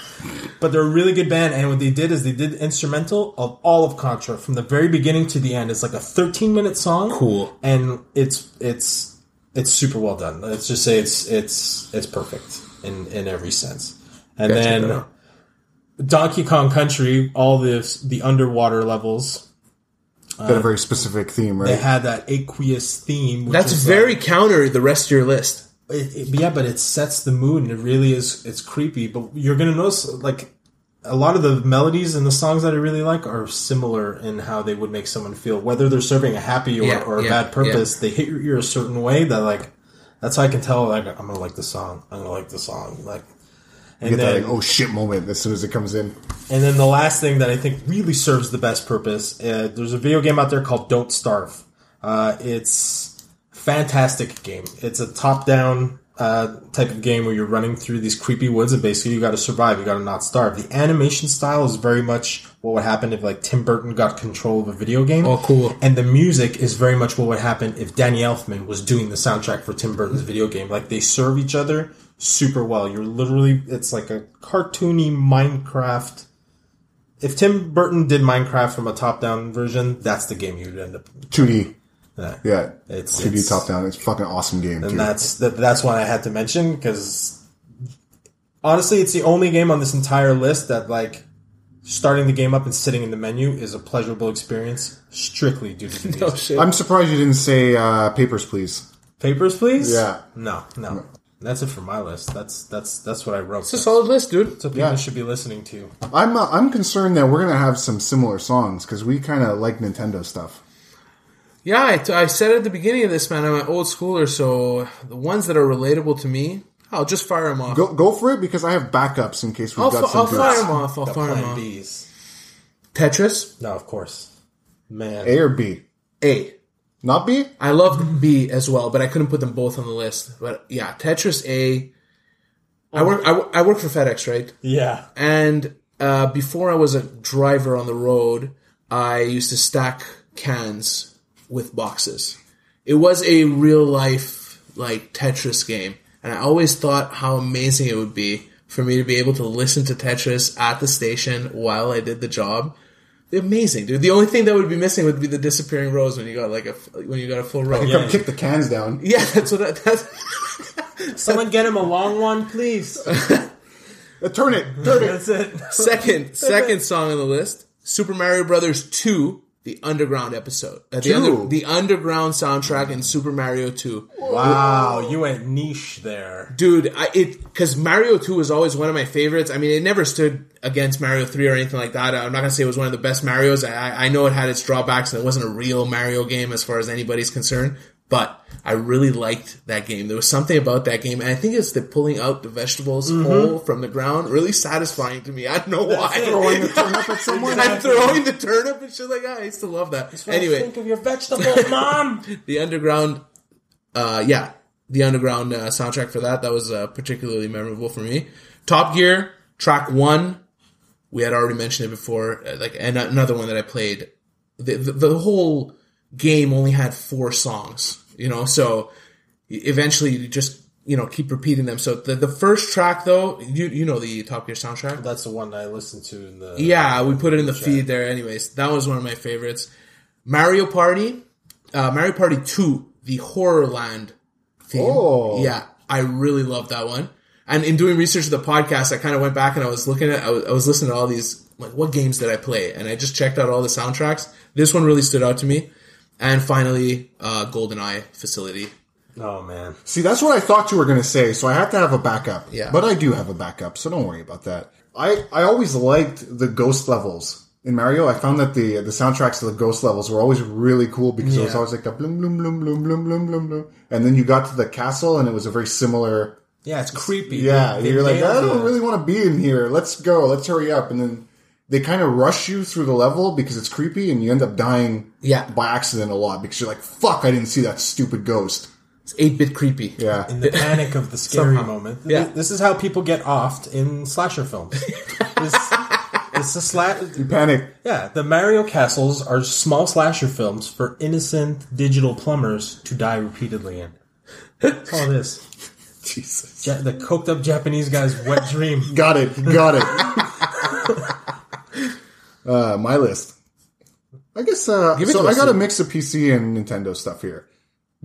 but they're a really good band, and what they did is they did instrumental of all of Contra from the very beginning to the end. It's like a 13 minute song. Cool. And it's it's it's super well done. Let's just say it's it's it's perfect in in every sense. And Gotta check that then out. Donkey Kong Country, all the the underwater levels, Got had a very specific theme, right? they had that aqueous theme. Which That's is very like- counter the rest of your list. It, it- yeah, but it sets the mood and it really is. It's creepy, but you're gonna notice like a lot of the melodies and the songs that I really like are similar in how they would make someone feel, whether they're serving a happy or, Yeah, or a yeah, bad purpose. They hit your ear a certain way that like that's how I can tell. Like I'm gonna like the song. I'm gonna like the song. Like. And You get that then, like, oh shit moment as soon as it comes in. and then the last thing that I think really serves the best purpose, uh, there's a video game out there called Don't Starve. Uh, it's a fantastic game. It's a top-down uh, type of game where you're running through these creepy woods, and basically you got to survive. You got to not starve. The animation style is very much what would happen if like Tim Burton got control of a video game. Oh, cool. And the music is very much what would happen if Danny Elfman was doing the soundtrack for Tim Burton's video game. Like they serve each other super well. You're literally it's like a cartoony Minecraft. If Tim Burton did Minecraft from a top-down version, that's the game you'd end up. 2D. Yeah, Yeah. It's- 2D it's- top down. It's a fucking awesome game, and dude. that's that, that's one I had to mention because honestly, it's the only game on this entire list that like starting the game up and sitting in the menu is a pleasurable experience strictly due to the music. Oh shit. I'm surprised you didn't say uh, Papers, Please. Papers, please. Yeah. No, no. That's it for my list. That's that's that's what I wrote. It's a solid list, dude. That's what people Yeah. should be listening to. I'm uh, I'm concerned that we're gonna have some similar songs because we kind of like Nintendo stuff. Yeah, I, t- I said at the beginning of this, man, I'm an old schooler, so the ones that are relatable to me, I'll just fire them off. Go go for it because I have backups in case we've I'll, got f- some I'll dudes. fire them off. I'll The fire them Plan off. Bs. Tetris, No, of course. Man. A or B, A. not B. I loved B as well, but I couldn't put them both on the list. But yeah, Tetris A. I work. I, wo- I work for FedEx, right? Yeah. And uh, before I was a driver on the road, I used to stack cans with boxes. It was a real life like Tetris game, and I always thought how amazing it would be for me to be able to listen to Tetris at the station while I did the job. Amazing, dude. The only thing that would be missing would be the disappearing rows when you got like a when you got a full row. You Yeah, come kick the cans down. Yeah, that's what I, that's Someone get him a long one, please. Uh, turn it, turn it. That's it. second second song on the list super mario brothers 2 the underground episode uh, the, under, the underground soundtrack in super mario 2 Wow, you went niche there. dude I, it because mario 2 was always one of my favorites. I mean it never stood against mario 3 or anything like that. I'm not gonna say it was one of the best marios. I, I know it had its drawbacks and it wasn't a real mario game as far as anybody's concerned but I really liked that game. There was something about that game, and I think it's the pulling out the vegetables whole from the ground really satisfying to me. I don't know why. Throwing the turnip at someone. I'm throwing the turnip and shit like that. I used to love that. Anyway, think of your vegetables, mom. the underground, uh, yeah, the underground uh, soundtrack for that that was uh, particularly memorable for me. Top Gear track one, we had already mentioned it before. uh, Like and another one that I played. The, the, the whole game only had four songs, you know, so eventually you just you know keep repeating them. So the the first track though, you you know the Top Gear soundtrack. That's the one I listened to in the. Yeah, we put it in the feed there. Anyways, that was one of my favorites. Mario Party, uh, Mario Party Two, the Horrorland theme. Oh. yeah, I really love that one. And in doing research for the podcast, I kind of went back and I was looking at, I was, I was listening to all these, like, what games did I play? And I just checked out all the soundtracks. This one really stood out to me. And finally, uh, GoldenEye Facility. Oh man. See, that's what I thought you were going to say, so I have to have a backup. Yeah. But I do have a backup, so don't worry about that. I, I always liked the ghost levels in Mario. I found that the the soundtracks to the ghost levels were always really cool because it was always like a bloom bloom bloom bloom bloom bloom bloom bloom, and then you got to the castle and it was a very similar. Yeah, it's creepy. Yeah, They- they you're like, I don't the- really want to be in here. Let's go. Let's hurry up. And then they kind of rush you through the level because it's creepy, and you end up dying Yeah. by accident a lot because you're like, fuck, I didn't see that stupid ghost. It's 8-bit creepy. Yeah. in the panic of the scary moment. Yeah. This, this is how people get offed in slasher films. this, it's a sla- Panic. Yeah, the Mario castles are small slasher films for innocent digital plumbers to die repeatedly in. That's all it is. Jesus. Ja- the coked up Japanese guy's wet dream. Got it. Got it. Uh, my list. I guess. Uh, Give it so to I us, got a Steve. mix of PC and Nintendo stuff here.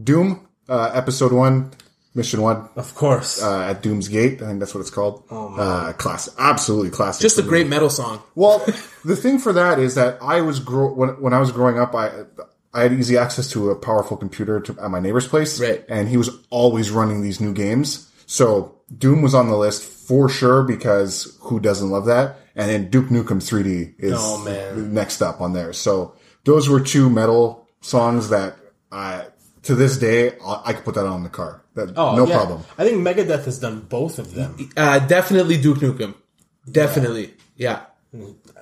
Doom, uh, episode one, mission one, Of course. uh, at Doom's Gate. I think that's what it's called. Oh, uh, classic. Absolutely classic. Just a for me. great metal song. Well, the thing for that is that I was grow- when when I was growing up, I I had easy access to a powerful computer to, at my neighbor's place, Right. And he was always running these new games. So Doom was on the list for sure because who doesn't love that? And then Duke Nukem 3D is Oh, next up on there. So those were two metal songs that I to this day I, I could put that on the car. That, oh, no yeah. problem. I think Megadeth has done both of them, Uh, definitely Duke Nukem. Definitely. Yeah.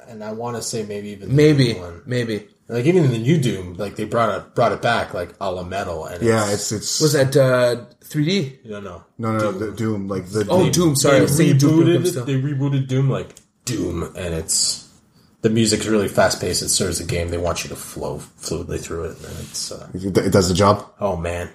and I want to say maybe even the Maybe. one. Maybe. Like even in the new Doom, like they brought it brought it back like a la metal, and Yeah, it's it's Was that uh, 3D? no no no no, no the Doom like the Oh, Doom. Doom. Sorry, I they was saying Duke Nukem rebooted still. they rebooted Doom like Doom, and it's the music's really fast paced. It serves the game. They want you to flow fluidly through it, and it's uh, It does the job. oh man,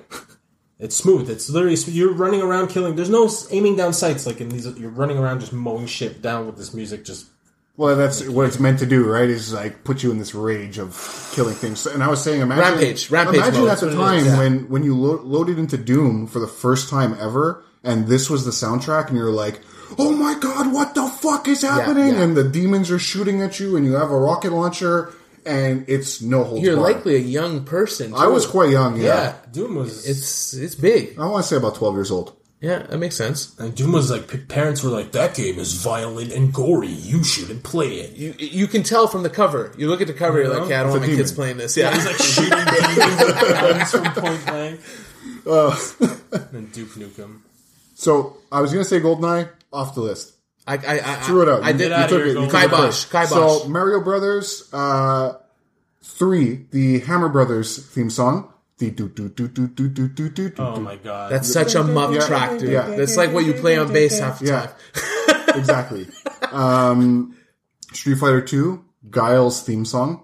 it's smooth. It's literally you're running around killing. There's no aiming down sights like in these. You're running around just mowing shit down with this music. Just Well, that's what it's meant to do, right? Is like put you in this rage of killing things. And I was saying, imagine, Rampage. Rampage Imagine mode, at the that's what it time yeah. when when you lo- loaded into Doom for the first time ever, and this was the soundtrack, and you're like, "Oh my god, what the fuck is happening?" yeah. And the demons are shooting at you, and you have a rocket launcher, and it's no holds You're barred. likely a young person. I was quite young, yeah. Yeah. Doom was It's it's big. I want to say about twelve years old. Yeah, that makes sense. and Doom was like parents were like that game is violent and gory. You shouldn't play it. You you can tell from the cover. You look at the cover, you're like, yeah, I don't want my demon. kids playing this. Yeah, He's like shooting demons with guns from point blank. Uh, and Duke Nukem. So I was gonna say Goldeneye off the list. I I, I Threw it out. I You- did. you outta took here, it. You took it Kibosh, first. kibosh. So Mario Brothers uh, three, the Hammer Brothers theme song. The do do do do do do do do. Oh my god. That's such a muff Yeah. track, dude. Yeah. That's like what you play on bass half the Yeah. exactly. Um, Street Fighter Two, Guile's theme song.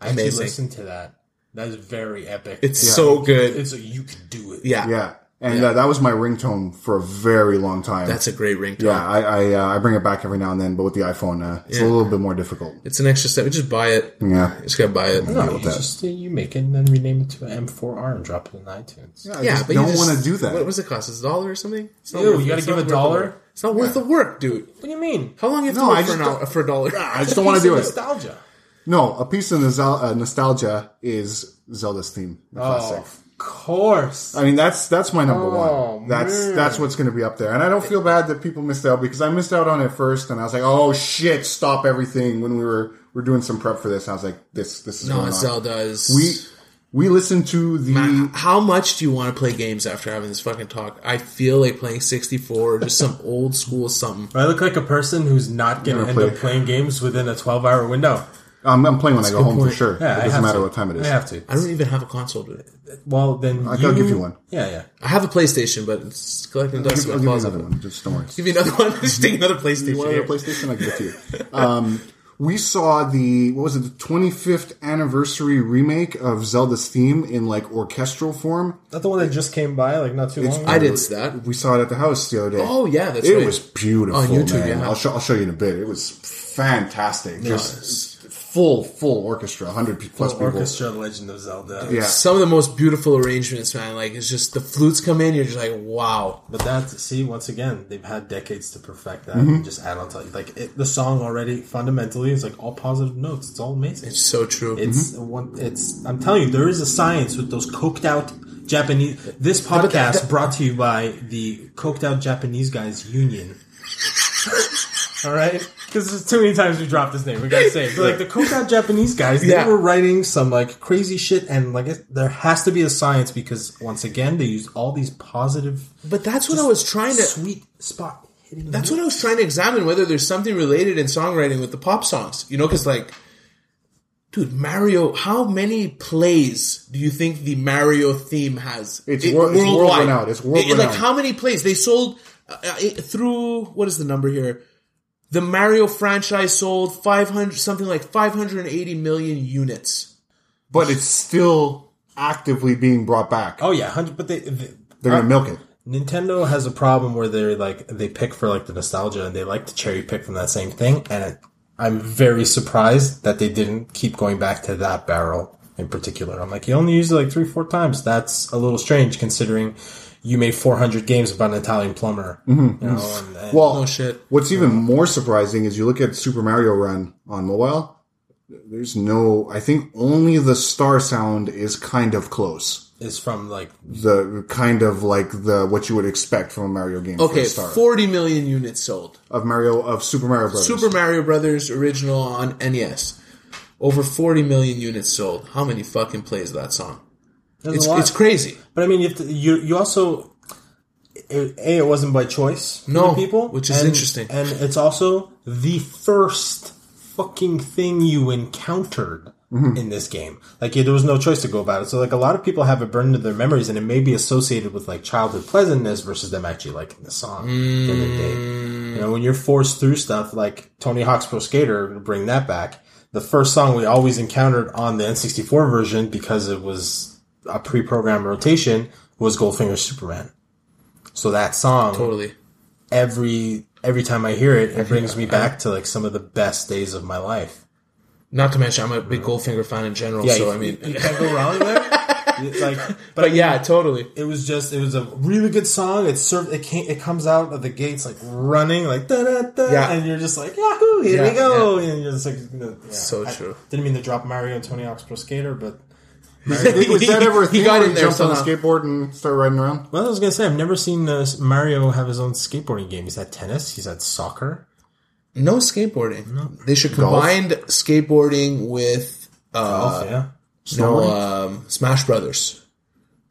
I actually Amazing. listened to that. That is very epic. It's so good. it's like you can do it. Yeah, Yeah, and Uh, that was my ringtone for a very long time. that's a great ringtone. yeah. I I, uh, I bring it back every now and then, but with the iPhone, uh, it's a little bit more difficult. It's an extra step. Just buy it. Yeah. You just gotta buy it. No, you that. just uh, you make it and then rename it to an M4R and drop it in iTunes. I Yeah, just but you don't want to do that. What was it cost? It's a dollar or something? It's Ew, you gotta it's give a dollar? It's not worth the work, dude. What do you mean? How long you have No, to I live for, an for a dollar? I just don't want to do it. Nostalgia. No, a piece of uh, nostalgia is Zelda's theme. The classic. Oh, of course. I mean, that's that's my number Oh, one. That's man. that's what's going to be up there, and I don't feel bad that people missed out because I missed out on it first, and I was like, "Oh shit, stop everything!" When we were we are doing some prep for this, I was like, "This this is no, going on." Is. We we listened to the How much do you want to play games after having this fucking talk? I feel like playing 64 or just some old school something. I look like a person who's not going to Gonna end play. up playing games within a 12 hour window. I'm, I'm playing when I go home point. for sure. Yeah, it I doesn't have matter to. what time it is. I have to. I don't even have a console, dude. Well, then I gotta give you one. Yeah, yeah. I have a PlayStation, but it's collecting dust in I'll my give you closet. another one. Just don't worry. Give you another one. Just take another PlayStation. You want here. another PlayStation? I can give it to you. Um, we saw the what was it? The 25th anniversary remake of Zelda's theme in like orchestral form. That the one that just came by like not too long ago. I didn't see that. We saw it at the house the other day. Oh yeah, that's it right. was beautiful. On YouTube, man. yeah. I'll show. I'll show you in a bit. It was fantastic. Just full, full orchestra, hundred plus people. Orchestra Legend of Zelda. Yeah. Some of the most beautiful arrangements, man. Like it's just the flutes come in, you're just like, wow. But that, see, once again, they've had decades to perfect that Mm-hmm. and just add on to Like, it, the song already, fundamentally, is like all positive notes. It's all amazing. It's so true. It's Mm-hmm. one. It's. I'm telling you, there is a science with those coked out Japanese. This but that- podcast brought to you by the coked out Japanese guys union. All right, because there's too many times we dropped this name. We gotta say it. But like the coked Japanese guys, they Yeah. were writing some like crazy shit, and like it, there has to be a science because once again, they use all these positive, but that's what I was trying to. sweet spot hitting. That's what I was trying to examine whether there's something related in songwriting with the pop songs. You know, because like, dude, Mario. How many plays do you think the Mario theme has? It's It- wor- it's worldwide. world-renowned. It's It- world-renowned. Like how many plays they sold uh, it, through? What is the number here? The Mario franchise sold 500 something like 580 million units. But it's still actively being brought back. Oh yeah, hundred. But they, they They're gonna uh, milk it. Nintendo has a problem where they're like they pick for like the nostalgia and they like to cherry pick from that same thing, and it, I'm very surprised that they didn't keep going back to that barrel in particular. I'm like, you only used it like three, four times. That's a little strange considering you made 400 games about an Italian plumber. Mm-hmm. You know, mm-hmm. and, and Well, No shit. What's even more surprising is you look at Super Mario Run on mobile. There's no. I think only the star sound is kind of close. is from like The kind of like the what you would expect from a Mario game. Okay. 40 million units sold. of Mario of Super Mario Brothers. Super Mario Brothers original on NES. Over 40 million units sold. How many fucking plays that song? It's, it's crazy. But I mean, you have to, you you also it, a it wasn't by choice. No, people, which is and- interesting. and it's also the first fucking thing you encountered Mm-hmm. in this game. Like there was no choice to go about it. So like a lot of people have it burned into their memories, and it may be associated with like childhood pleasantness versus them actually liking the song. at the end of the day. You know, when you're forced through stuff like Tony Hawk's Pro Skater, bring that back. The first song we always encountered on the N64 version because it was a pre-programmed rotation was Goldfinger Superman. So that song, Totally. every every time I hear it, it brings me back to like some of the best days of my life. Not to mention, I'm a big Goldfinger fan in general, Yeah, so you, I mean, you can't go wrong there. Like, but, but yeah, totally. it was just it was a really good song. It served it came it comes out of the gates like running like da da da, Yeah. and you're just like yahoo, here Yeah, we go, and you're just like you know, yeah. So I true. Didn't mean to drop Mario and Tony Hawk's Pro Skater, but was that ever a He got where in you there jumped on a somehow. skateboard and started riding around? well, I was gonna say I've never seen uh, Mario have his own skateboarding game. He's had tennis, he's had soccer. No skateboarding. They should combine skateboarding with uh, yeah, no um, Smash Brothers.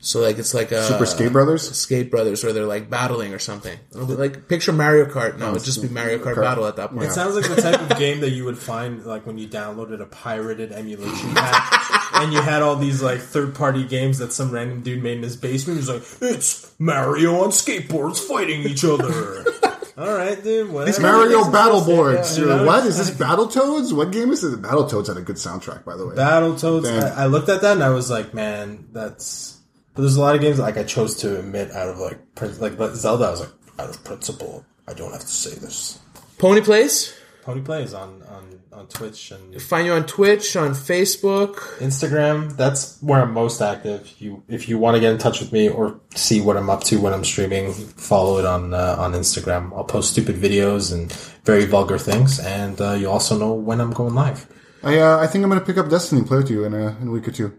So like it's like a Super Skate Brothers? Skate Brothers, where they're like battling or something. It'll be like picture Mario Kart. No, oh, it'd just be Mario Kart battle at that point. It sounds like the type of game that you would find like when you downloaded a pirated emulation pack and you had all these like third party games that some random dude made in his basement. He's like, it's Mario on skateboards fighting each other. all right, dude. Whatever. It's Mario It's Battle Boards. yeah, You're you like, know? what is this? Battle Battletoads? What game is it? Battletoads had a good soundtrack, by the way. Battletoads. Damn. I, I looked at that and I was like, man, that's. But there's a lot of games like I chose to admit out of like prin- like Zelda. I was like, out of principle, I don't have to say this. Pwny Plays. Pwny Plays on on on Twitch and Find you on Twitch, on Facebook. Instagram. That's where I'm most active. You, if you want to get in touch with me or see what I'm up to when I'm streaming, follow it on uh, on Instagram. I'll post stupid videos and very vulgar things, and uh, you also know when I'm going live. I uh, I think I'm gonna pick up Destiny and play with you in a, in a week or two.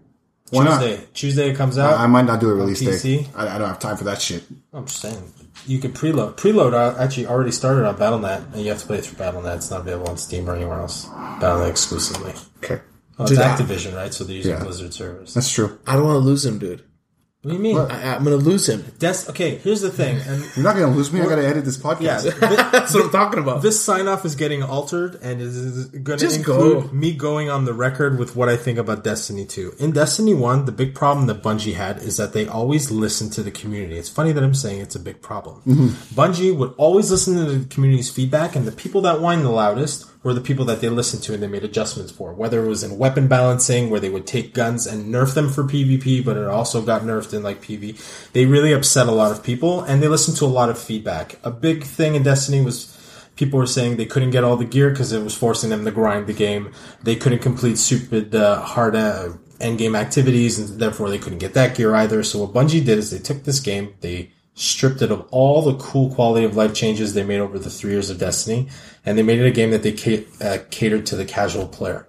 Why not? Tuesday, Tuesday it comes out. I might not do a release PC? day. I, I don't have time for that shit. I'm just saying. You can preload. Preload uh, actually already started on BattleNet, and you have to play it through BattleNet. It's not available on Steam or anywhere else. BattleNet exclusively. Okay, Oh, it's Dude, I- Activision, right? So they're using Yeah. Blizzard servers. that's true. I don't want to lose them, dude. What do you mean? I, I'm gonna lose him. Des- okay, here's the thing, and You're not gonna lose me. I gotta edit this podcast. yeah, thi- That's what I'm talking about. this sign off is getting altered and it is going to include go. me going on the record with what I think about Destiny 2. In Destiny 1, the big problem that Bungie had is that they always listened to the community. It's funny that I'm saying it's a big problem. Mm-hmm. Bungie would always listen to the community's feedback, and the people that whined the loudest were the people that they listened to and they made adjustments for. Whether it was in weapon balancing, where they would take guns and nerf them for PvP, but it also got nerfed in like PV. They really upset a lot of people, and they listened to a lot of feedback. A big thing in Destiny was people were saying they couldn't get all the gear because it was forcing them to grind the game. They couldn't complete stupid uh, hard uh, end game activities, and therefore they couldn't get that gear either. So what Bungie did is they took this game, they stripped it of all the cool quality of life changes they made over the three years of Destiny, and they made it a game that they ca- uh, catered to the casual player.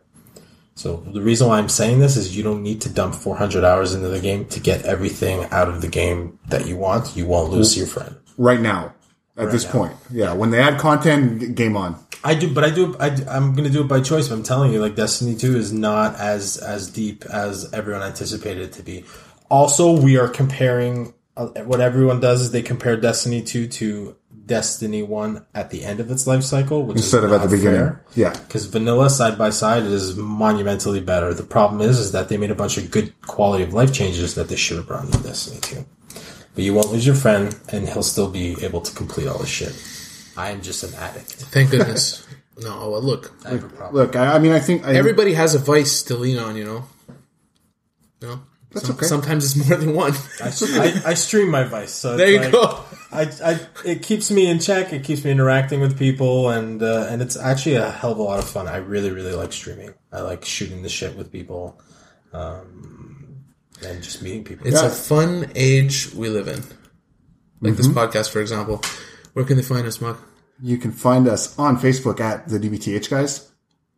So the reason why I'm saying this is you don't need to dump 400 hours into the game to get everything out of the game that you want. You won't lose your friend. Right now, at this now. point, yeah. When they add content, game on. I do, but I do. I, am going to do it by choice. But I'm telling you, like Destiny Two is not as as deep as everyone anticipated it to be. Also, we are comparing. Uh, what everyone does is they compare Destiny Two to Destiny One at the end of its life cycle, which Instead is of at the beginning. fair. Yeah. because vanilla side by side is monumentally better. The problem is, is that they made a bunch of good quality of life changes that they should have brought into Destiny Two. But you won't lose your friend, and he'll still be able to complete all his shit. I am just an addict. Thank goodness. no, well, look, I have a problem. Look, I, I mean, I think I, everybody has a vice to lean on, you know. No, That's okay. Sometimes it's more than one. I, I, I stream my Vice, so there you like- go. I, I, it keeps me in check. It keeps me interacting with people, and uh, and it's actually a hell of a lot of fun. I really, really like streaming. I like shooting the shit with people, um, and just meeting people. It's Yeah. a fun age we live in. Like this podcast, for example. Where can they find us, Mark? You can find us on Facebook at the DBTH guys,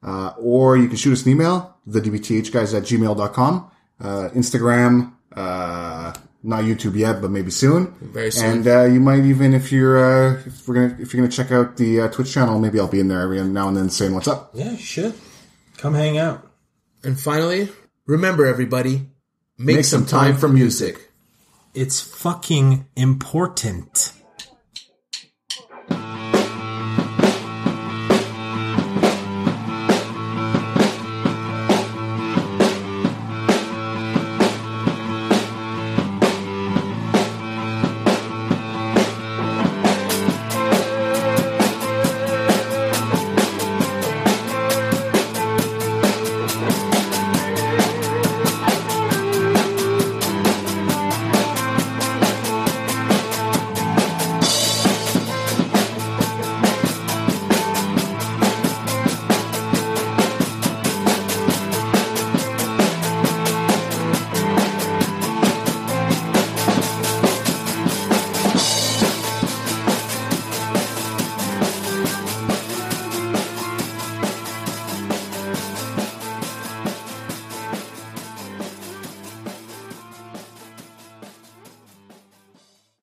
uh, or you can shoot us an email, the DBTH guys at gmail.com, uh, Instagram, uh, not YouTube yet, but maybe soon. Very soon. And, uh, you might even, if you're, uh, if we're gonna, if you're gonna check out the uh, Twitch channel, maybe I'll be in there every now and then saying what's up. yeah, you should come hang out. And finally, remember everybody, make, some time for music. It's fucking important.